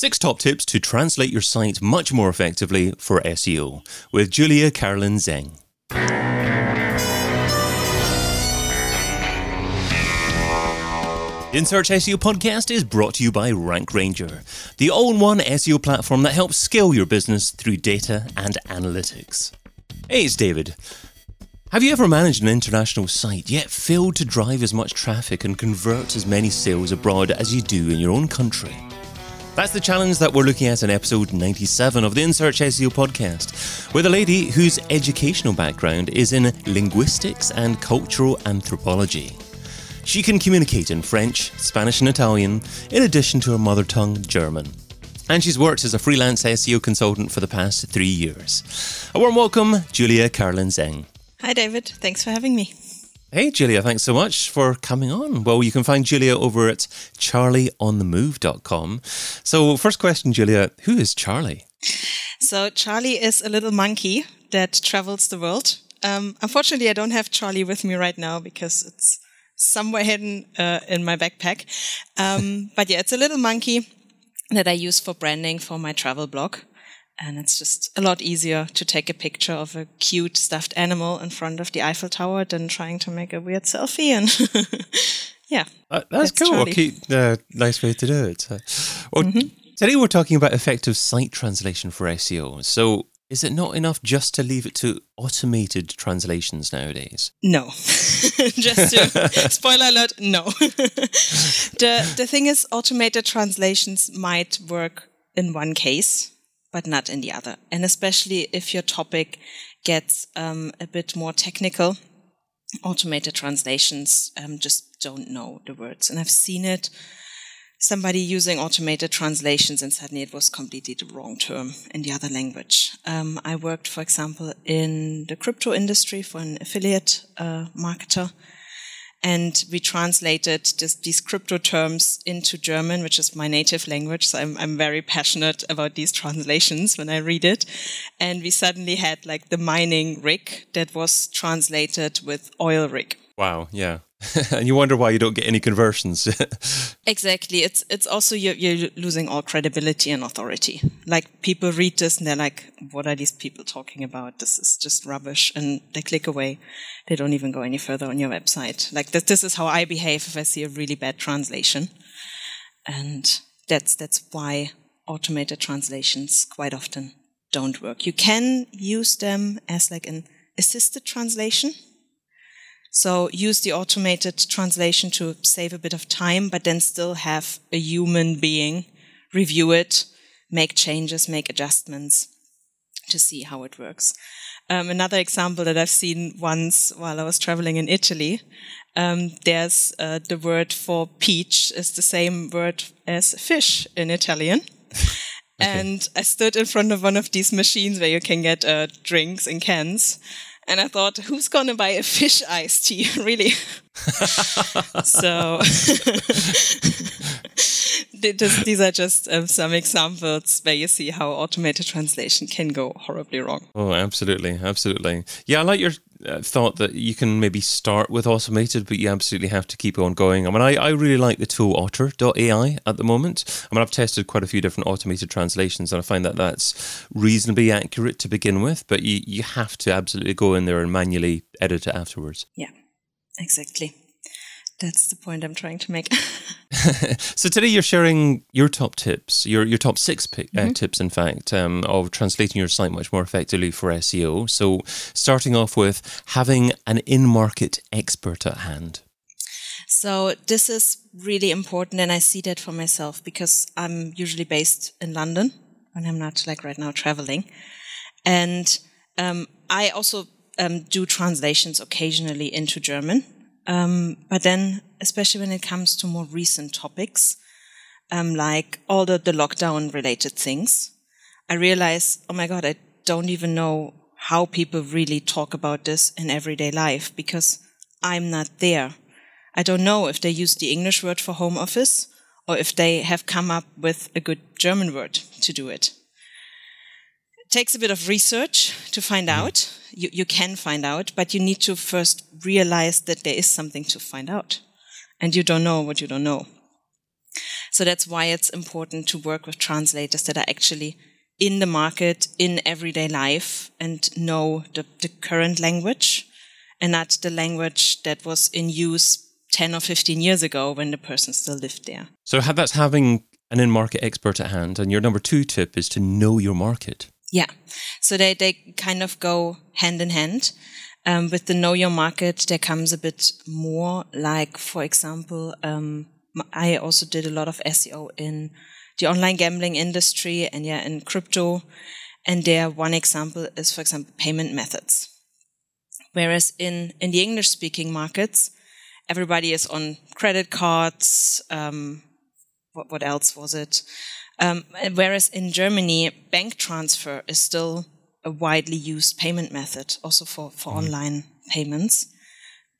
Six top tips to translate your site much more effectively for SEO with Julia Carolin Zeng. In Search SEO podcast is brought to you by Rank Ranger, the all in one SEO platform that helps scale your business through data and analytics. Hey, it's David. Have you ever managed an international site yet failed to drive as much traffic and convert as many sales abroad as you do in your own country? That's the challenge that we're looking at in episode 97 of the InSearch SEO podcast, with a lady whose educational background is in linguistics and cultural anthropology. She can communicate in French, Spanish, and Italian, in addition to her mother tongue, German. And she's worked as a freelance SEO consultant for the past three years. A warm welcome, Julia Carolin Zeng. Hi, David. Thanks for having me. Hey, Julia, thanks so much for coming on. Well, you can find Julia over at charlieonthemove.com. So, first question, Julia, who is Charlie? So, Charlie is a little monkey that travels the world. Um, unfortunately, I don't have Charlie with me right now because it's somewhere hidden uh, in my backpack. Um, but yeah, it's a little monkey that I use for branding for my travel blog. And it's just a lot easier to take a picture of a cute stuffed animal in front of the Eiffel Tower than trying to make a weird selfie. And yeah, uh, that's, that's, cool. Cute, uh, nice way to do it. Uh, well, mm-hmm. Today we're talking about effective site translation for SEO. So is it not enough just to leave it to automated translations nowadays? No. just to spoiler alert, no. the the thing is automated translations might work in one case, but not in the other. And especially if your topic gets um, a bit more technical, automated translations um, just don't know the words. And I've seen it somebody using automated translations and suddenly it was completely the wrong term in the other language. Um, I worked, for example, in the crypto industry for an affiliate uh, marketer. And we translated this, these crypto terms into German, which is my native language. So I'm, I'm very passionate about these translations when I read it. And we suddenly had like the mining rig that was translated with oil rig. Wow. Yeah. and you wonder why you don't get any conversions. exactly. It's it's also you're, you're, losing all credibility and authority. Like people read this and they're like, "What are these people talking about? This is just rubbish," and they click away. They don't even go any further on your website. Like this, this is how I behave if I see a really bad translation, and that's that's why automated translations quite often don't work. You can use them as like an assisted translation so use the automated translation to save a bit of time, but then still have a human being review it, make changes, make adjustments to see how it works. Um, another example that I've seen once while I was traveling in Italy, um, there's uh, the word for peach is the same word as fish in Italian. Okay. And I stood in front of one of these machines where you can get uh, drinks in cans. And I thought, who's going to buy a fish iced tea, really? so these are just um, some examples where you see how automated translation can go horribly wrong. Oh, absolutely. Absolutely. Yeah, I like your uh, thought that you can maybe start with automated, but you absolutely have to keep on going. I mean, I, I really like the tool otter.ai at the moment. I mean, I've tested quite a few different automated translations and I find that that's reasonably accurate to begin with, but you, you have to absolutely go in there and manually edit it afterwards. Yeah, exactly. That's the point I'm trying to make. so today you're sharing your top tips, your your top six uh, mm-hmm. tips, in fact, um, of translating your site much more effectively for SEO. So starting off with having an in-market expert at hand. So this is really important, and I see that for myself because I'm usually based in London when I'm not like right now traveling, and um, I also um, do translations occasionally into German um, but then, especially when it comes to more recent topics, um, like all the, the lockdown related things, I realize, oh my God, I don't even know how people really talk about this in everyday life because I'm not there. I don't know if they use the English word for home office or if they have come up with a good German word to do it. Takes a bit of research to find mm-hmm. out you, you can find out, but you need to first realize that there is something to find out. And you don't know what you don't know. So that's why it's important to work with translators that are actually in the market, in everyday life, and know the, the current language and not the language that was in use 10 or 15 years ago when the person still lived there. So that's having an in market expert at hand. And your number two tip is to know your market. Yeah. So they, they kind of go hand in hand. Um, with the know your market, there comes a bit more like, for example, um, I also did a lot of SEO in the online gambling industry and yeah, in crypto. And there, one example is, for example, payment methods. Whereas in, in the English speaking markets, everybody is on credit cards. Um, what, what else was it? Um, whereas in Germany, bank transfer is still a widely used payment method, also for, for mm. online payments.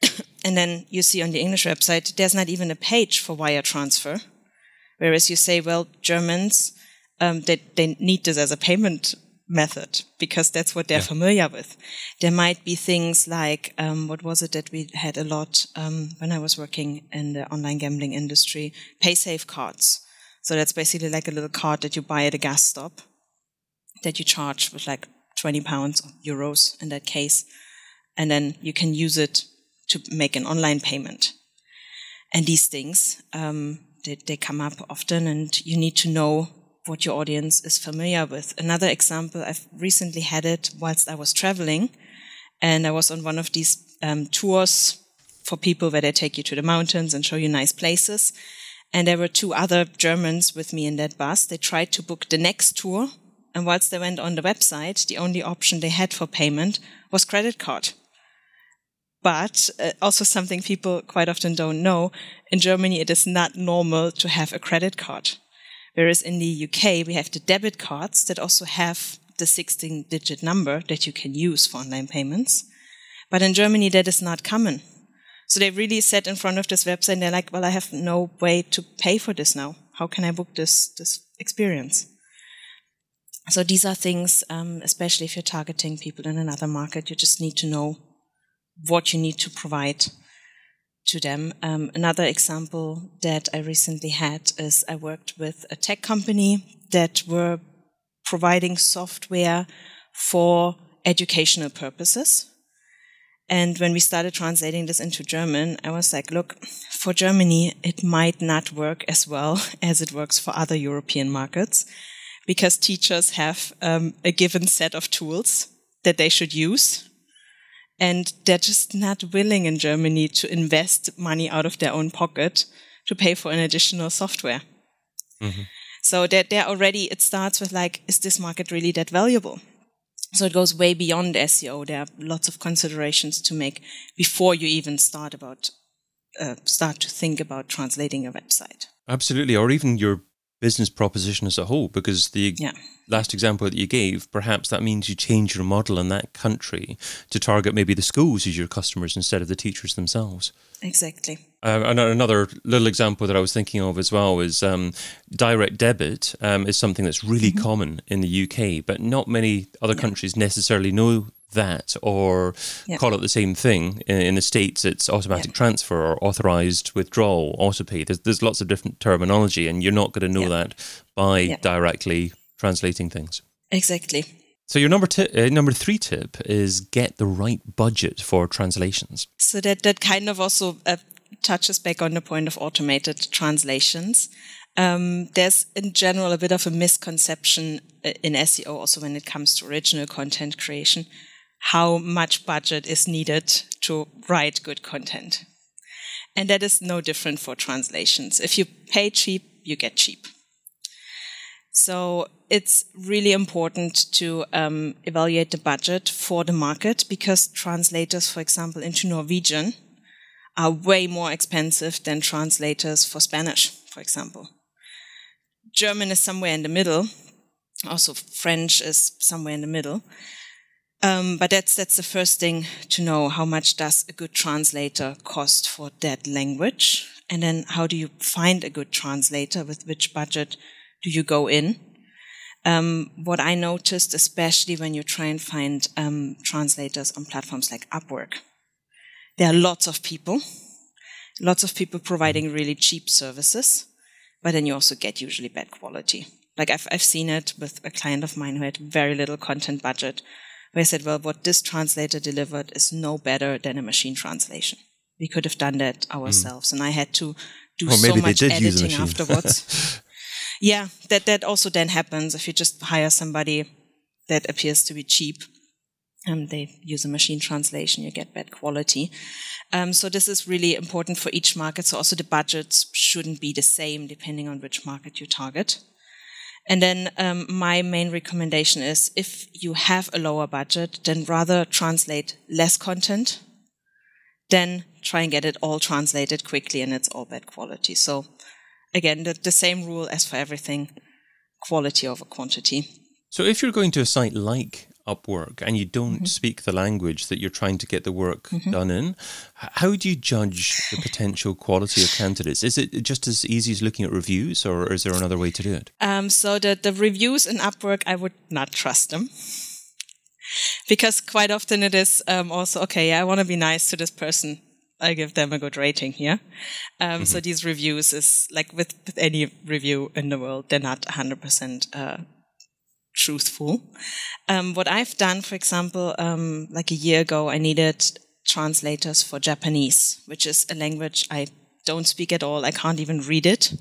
and then you see on the English website, there's not even a page for wire transfer. Whereas you say, well, Germans, um, they, they need this as a payment method because that's what they're yeah. familiar with. There might be things like, um, what was it that we had a lot um, when I was working in the online gambling industry? PaySafe cards. So that's basically like a little card that you buy at a gas stop that you charge with like 20 pounds or euros in that case. And then you can use it to make an online payment. And these things, um, they, they come up often and you need to know what your audience is familiar with. Another example, I've recently had it whilst I was traveling, and I was on one of these um, tours for people where they take you to the mountains and show you nice places. And there were two other Germans with me in that bus. They tried to book the next tour, and whilst they went on the website, the only option they had for payment was credit card. But uh, also something people quite often don't know, in Germany it is not normal to have a credit card. Whereas in the UK, we have the debit cards that also have the 16 digit number that you can use for online payments. But in Germany, that is not common. So they really sat in front of this website and they're like, well, I have no way to pay for this now. How can I book this, this experience? So these are things, um, especially if you're targeting people in another market, you just need to know what you need to provide to them. Um, another example that I recently had is I worked with a tech company that were providing software for educational purposes. And when we started translating this into German, I was like, look, for Germany, it might not work as well as it works for other European markets because teachers have um, a given set of tools that they should use and they're just not willing in Germany to invest money out of their own pocket to pay for an additional software. Mm-hmm. So they're, they're already, it starts with like, is this market really that valuable? So it goes way beyond SEO. There are lots of considerations to make before you even start about, uh, start to think about translating a website. Absolutely. Or even your business proposition as a whole because the yeah. last example that you gave perhaps that means you change your model in that country to target maybe the schools as your customers instead of the teachers themselves exactly uh, another little example that I was thinking of as well is um, direct debit um, is something that's really mm-hmm. common in the UK, but not many other yeah. countries necessarily know that or call it the same thing. In, in the States, it's automatic transfer or authorized withdrawal, autopay. There's, there's lots of different terminology, and you're not going to know that by directly translating things. Exactly. So your number t- uh, number three tip is get the right budget for translations. So that that kind of also uh, touches back on the point of automated translations. Um, there's in general a bit of a misconception uh, in SEO also when it comes to original content creation how much budget is needed to write good content. And that is no different for translations. If you pay cheap, you get cheap. So it's really important to um, evaluate the budget for the market because translators, for example, into Norwegian are way more expensive than translators for Spanish, for example. German is somewhere in the middle. Also, French is somewhere in the middle. Um, but that's that's the first thing to know. How much does a good translator cost for that language? And then how do you find a good translator? With which budget do you go in? Um, what I noticed, especially when you try and find um, translators on platforms like Upwork, there are lots of people, lots of people providing really cheap services, but then you also get usually bad quality. Like I've, I've seen it with a client of mine who had very little content budget, where I said, well, what this translator delivered is no better than a machine translation. We could have done that ourselves. Mm. And I had to do so much editing afterwards. yeah, that, that also then happens if you just hire somebody that appears to be cheap. Um, they use a machine translation, you get bad quality. Um, so this is really important for each market. So also the budgets shouldn't be the same depending on which market you target. And then um, my main recommendation is if you have a lower budget, then rather translate less content, then try and get it all translated quickly and it's all bad quality. So again, the, the same rule as for everything, quality over quantity. So if you're going to a site like Upwork and you don't mm-hmm. speak the language that you're trying to get the work mm-hmm. done in, how do you judge the potential quality of candidates? Is it just as easy as looking at reviews, or is there another way to do it? Um, so the, the reviews in Upwork, I would not trust them. Because quite often it is um, also, okay, yeah, I want to be nice to this person. I give them a good rating here. Um, mm-hmm. So these reviews is like with, with, any review in the world, they're not 100% uh, truthful. Um, what I've done, for example, um, like a year ago, I needed translators for Japanese, which is a language I don't speak at all. I can't even read it.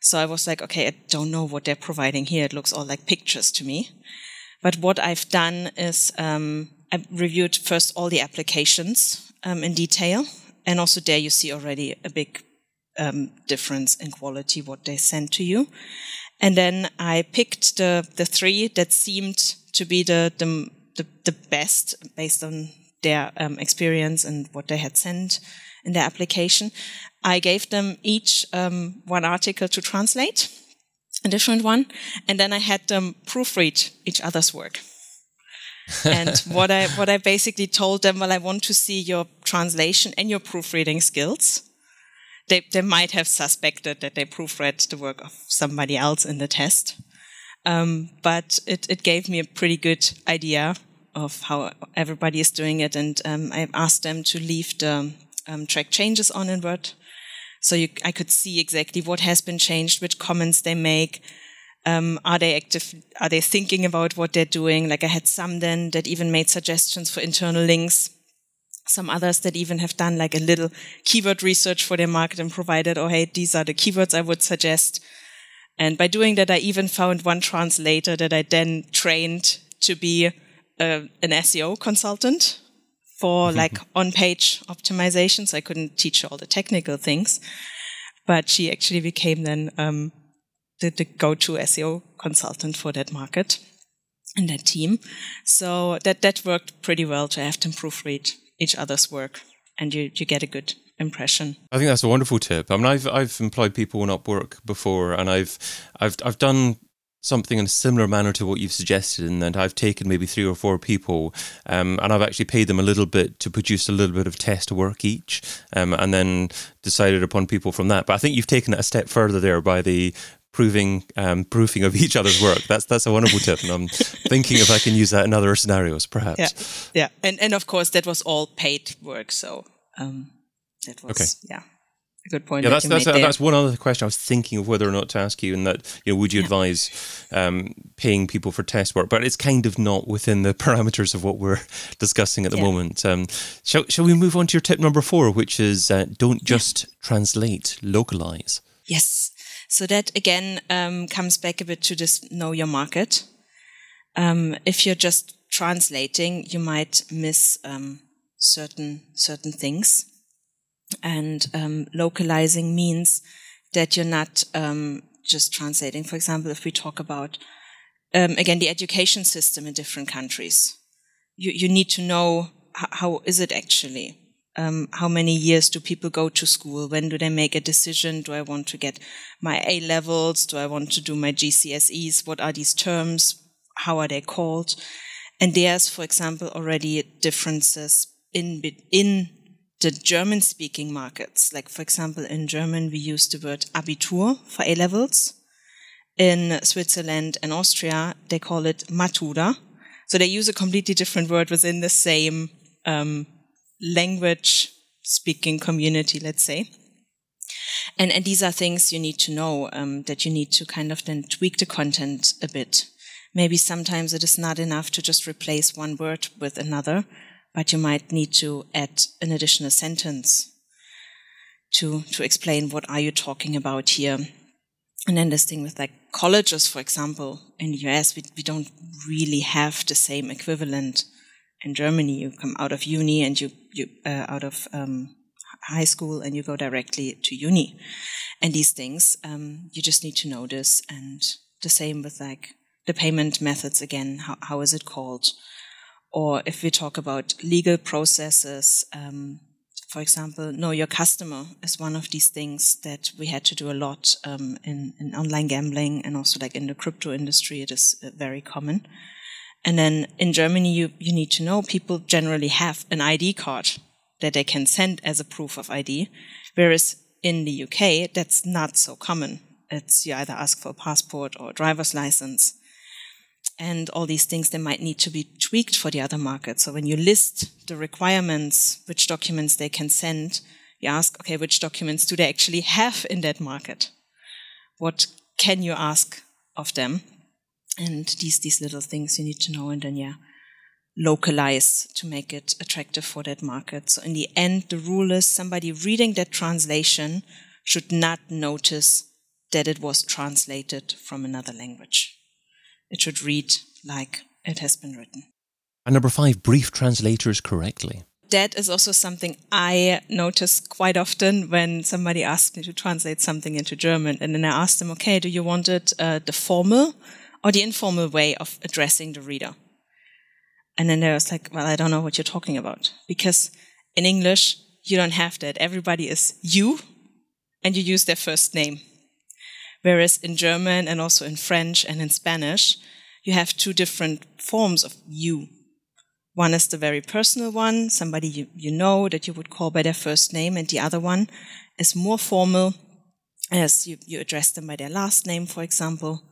So I was like, okay, I don't know what they're providing here. It looks all like pictures to me. But what I've done is um, I reviewed first all the applications um, in detail, and also there you see already a big um, difference in quality what they send to you. And then I picked the, the three that seemed to be the, the, the, the best based on their um, experience and what they had sent in their application. I gave them each um, one article to translate, a different one, and then I had them proofread each other's work. and what I what I basically told them, well, I want to see your translation and your proofreading skills they, they might have suspected that they proofread the work of somebody else in the test. Um, but it, it gave me a pretty good idea of how everybody is doing it. And um, I asked them to leave the um, track changes on in Word. So you, I could see exactly what has been changed, which comments they make. Um, are they active? Are they thinking about what they're doing? Like I had some then that even made suggestions for internal links some others that even have done like a little keyword research for their market and provided, oh, hey, these are the keywords I would suggest. And by doing that, I even found one translator that I then trained to be a, an SEO consultant for mm-hmm. like on page optimization. So I couldn't teach her all the technical things, but she actually became then um, the, the go to SEO consultant for that market and that team. So that, that worked pretty well to have them proofread each other's work and you, you get a good impression. I think that's a wonderful tip. I mean, I've I've employed people on Upwork before, and I've I've I've done something in a similar manner to what you've suggested, in that I've taken maybe three or four people, um, and I've actually paid them a little bit to produce a little bit of test work each, um, and then decided upon people from that. But I think you've taken it a step further there by the proving um, proofing of each other's work. That's that's a wonderful tip, and I'm thinking if I can use that in other scenarios, perhaps. Yeah, yeah, and and of course that was all paid work, so um, that was okay. yeah. A good point. Yeah, that's that's, that's one other question I was thinking of whether or not to ask you, and that you know, would you yeah. advise um, paying people for test work? But it's kind of not within the parameters of what we're discussing at the yeah. moment. Um, shall shall we move on to your tip number four, which is uh, don't just translate, localize. Yes. So that again um, comes back a bit to this know your market. Um, if you're just translating, you might miss um, certain certain things, and um, localizing means that you're not um, just translating. For example, if we talk about um, again the education system in different countries, you you need to know how, how is it actually um, how many years do people go to school? When do they make a decision? Do I want to get my A levels? Do I want to do my GCSEs? What are these terms? How are they called? And there's, for example, already differences in, in the German speaking markets. Like, for example, in German, we use the word Abitur for A levels. In Switzerland and Austria, they call it Matura. So they use a completely different word within the same um, language speaking community, let's say. And, and these are things you need to know, um, that you need to kind of then tweak the content a bit. Maybe sometimes it is not enough to just replace one word with another, but you might need to add an additional sentence to, to explain what are you talking about here. And then this thing with like colleges, for example, in the US, we, we don't really have the same equivalent. In Germany, you come out of uni and you, you uh, out of um, high school and you go directly to uni. And these things, um, you just need to know this. And the same with like the payment methods again. How, how is it called? Or if we talk about legal processes, um, for example, know your customer is one of these things that we had to do a lot um, in, in, online gambling and also like in the crypto industry. It is uh, very common. And then in Germany, you, you need to know people generally have an ID card that they can send as a proof of ID. Whereas in the UK, that's not so common. It's you either ask for a passport or a driver's license and all these things they might need to be tweaked for the other markets. So when you list the requirements, which documents they can send, you ask, okay, which documents do they actually have in that market? What can you ask of them? And these these little things you need to know, and then yeah, localize to make it attractive for that market. So in the end, the rule is somebody reading that translation should not notice that it was translated from another language it should read like it has been written. And number five, brief translators correctly. That is also something I notice quite often when somebody asks me to translate something into German. And then I ask them, okay, do you want it uh, the formal or the informal way of addressing the reader? And then there's like, well, I don't know what you're talking about. Because in English, you don't have that. Everybody is you and you use their first name. Whereas in German and also in French and in Spanish, you have two different forms of you. One is the very personal one, somebody you, you know that you would call by their first name, and the other one is more formal, as you, you address them by their last name, for example.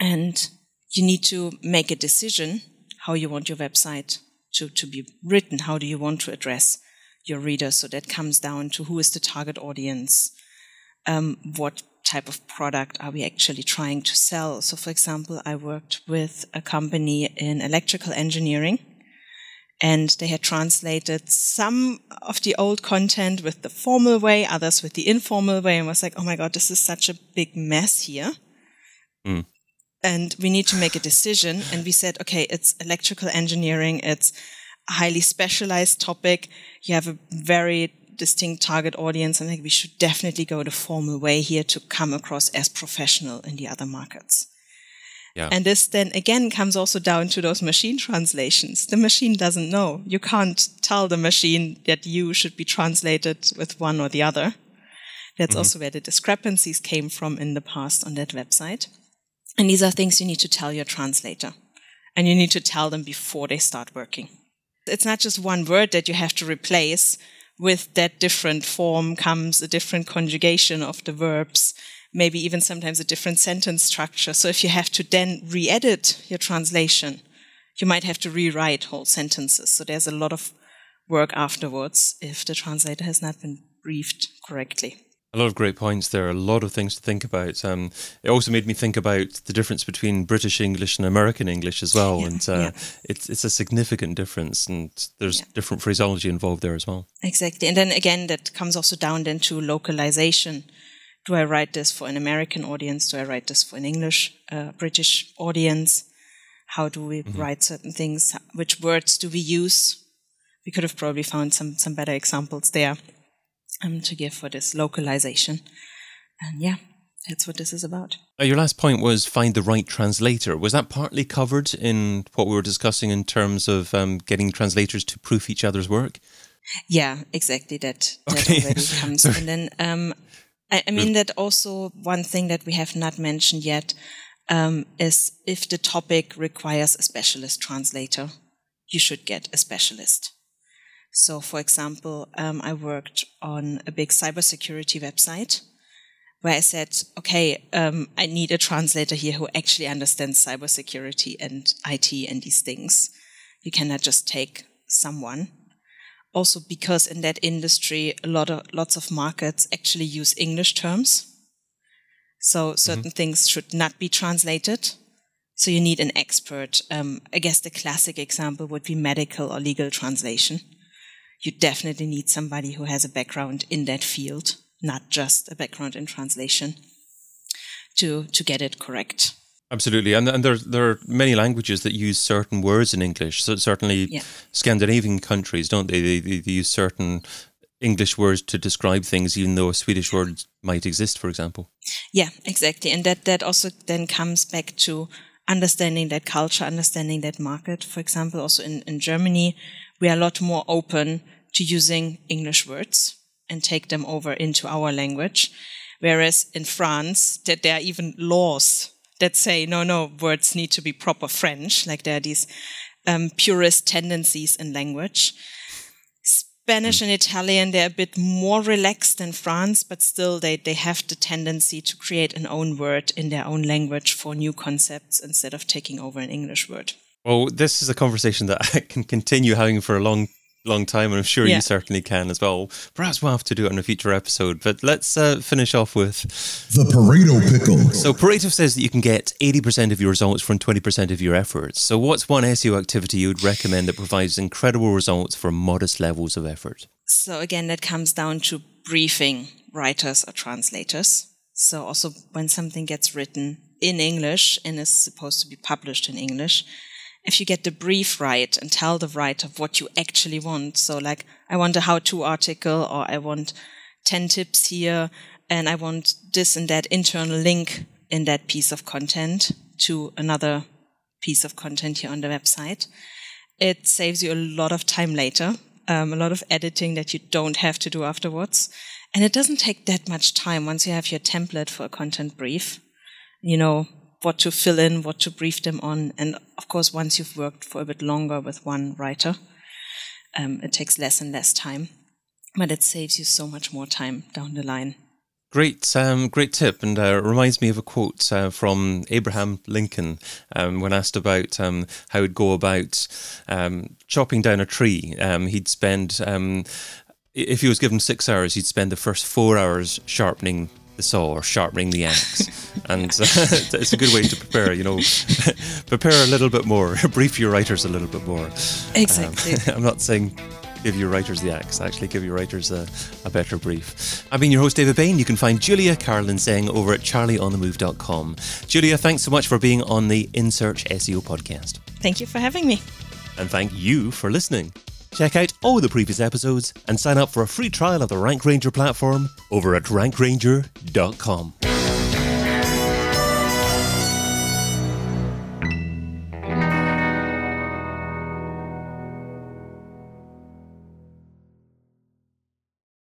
And you need to make a decision how you want your website to, to be written. How do you want to address your readers? So that comes down to who is the target audience, um, what type of product are we actually trying to sell? So, for example, I worked with a company in electrical engineering, and they had translated some of the old content with the formal way, others with the informal way, and was like, oh my God, this is such a big mess here. Mm. And we need to make a decision. And we said, okay, it's electrical engineering, it's a highly specialized topic. You have a very distinct target audience. I think we should definitely go the formal way here to come across as professional in the other markets. Yeah. And this then again comes also down to those machine translations. The machine doesn't know. You can't tell the machine that you should be translated with one or the other. That's mm-hmm. also where the discrepancies came from in the past on that website. And these are things you need to tell your translator. And you need to tell them before they start working. It's not just one word that you have to replace with that different form comes a different conjugation of the verbs, maybe even sometimes a different sentence structure. So if you have to then re-edit your translation, you might have to rewrite whole sentences. So there's a lot of work afterwards if the translator has not been briefed correctly. A lot of great points there. A lot of things to think about. Um, it also made me think about the difference between British English and American English as well, yeah, and uh, yeah. it's it's a significant difference, and there's yeah. different phraseology involved there as well. Exactly, and then again, that comes also down then to localization. Do I write this for an American audience? Do I write this for an English uh, British audience? How do we mm-hmm. write certain things? Which words do we use? We could have probably found some some better examples there um, to give for this localization. And yeah, that's what this is about. Uh, your last point was find the right translator. Was that partly covered in what we were discussing in terms of um, getting translators to proof each other's work? Yeah, exactly. That, that okay. already comes. and then, um, I, I, mean, that also one thing that we have not mentioned yet um, is if the topic requires a specialist translator, you should get a specialist. So, for example, um, I worked on a big cybersecurity website where I said, okay, um, I need a translator here who actually understands cybersecurity and IT and these things. You cannot just take someone. Also because in that industry, a lot of lots of markets actually use English terms. So certain mm-hmm. things should not be translated. So you need an expert. Um, I guess the classic example would be medical or legal translation. You definitely need somebody who has a background in that field, not just a background in translation, to to get it correct. Absolutely, and and there there are many languages that use certain words in English. So certainly, yeah. Scandinavian countries don't they? They, they? they use certain English words to describe things, even though a Swedish word might exist, for example. Yeah, exactly, and that that also then comes back to understanding that culture, understanding that market. For example, also in in Germany, we are a lot more open to using English words and take them over into our language, whereas in France, that there are even laws that say, no, no, words need to be proper French, like there are these um, purist tendencies in language. Spanish and Italian, they're a bit more relaxed than France, but still they, they have the tendency to create an own word in their own language for new concepts instead of taking over an English word. Well, this is a conversation that I can continue having for a long long time, and I'm sure yeah. you certainly can as well. Perhaps we'll have to do it in a future episode. But let's uh, finish off with the Pareto pickle. So Pareto says that you can get 80% of your results from 20% of your efforts. So what's one SEO activity you would recommend that provides incredible results for modest levels of effort? So again, that comes down to briefing writers or translators. So also when something gets written in English and is supposed to be published in English, if you get the brief right and tell the writer what you actually want. So like, I want a how-to article or I want 10 tips here and I want this and that internal link in that piece of content to another piece of content here on the website. It saves you a lot of time later, um, a lot of editing that you don't have to do afterwards. And it doesn't take that much time once you have your template for a content brief. You know, what to fill in, what to brief them on. And of course, once you've worked for a bit longer with one writer, um, it takes less and less time, but it saves you so much more time down the line. Great, um, great tip, and uh, reminds me of a quote uh, from Abraham Lincoln um, when asked about um, how he'd go about um, chopping down a tree. Um, he'd spend, um, if he was given six hours, he'd spend the first four hours sharpening the saw or sharpening the axe. and uh, it's a good way to prepare, you know, prepare a little bit more, brief your writers a little bit more. Exactly. Um, I'm not saying give your writers the axe, actually give your writers a, a better brief. I've been your host, David Bain. You can find Julia Carolin Zeng over at charlieonthemove.com. Julia, thanks so much for being on the InSearch SEO podcast. Thank you for having me. And thank you for listening. Check out all the previous episodes and sign up for a free trial of the Rank Ranger platform over at rankranger.com.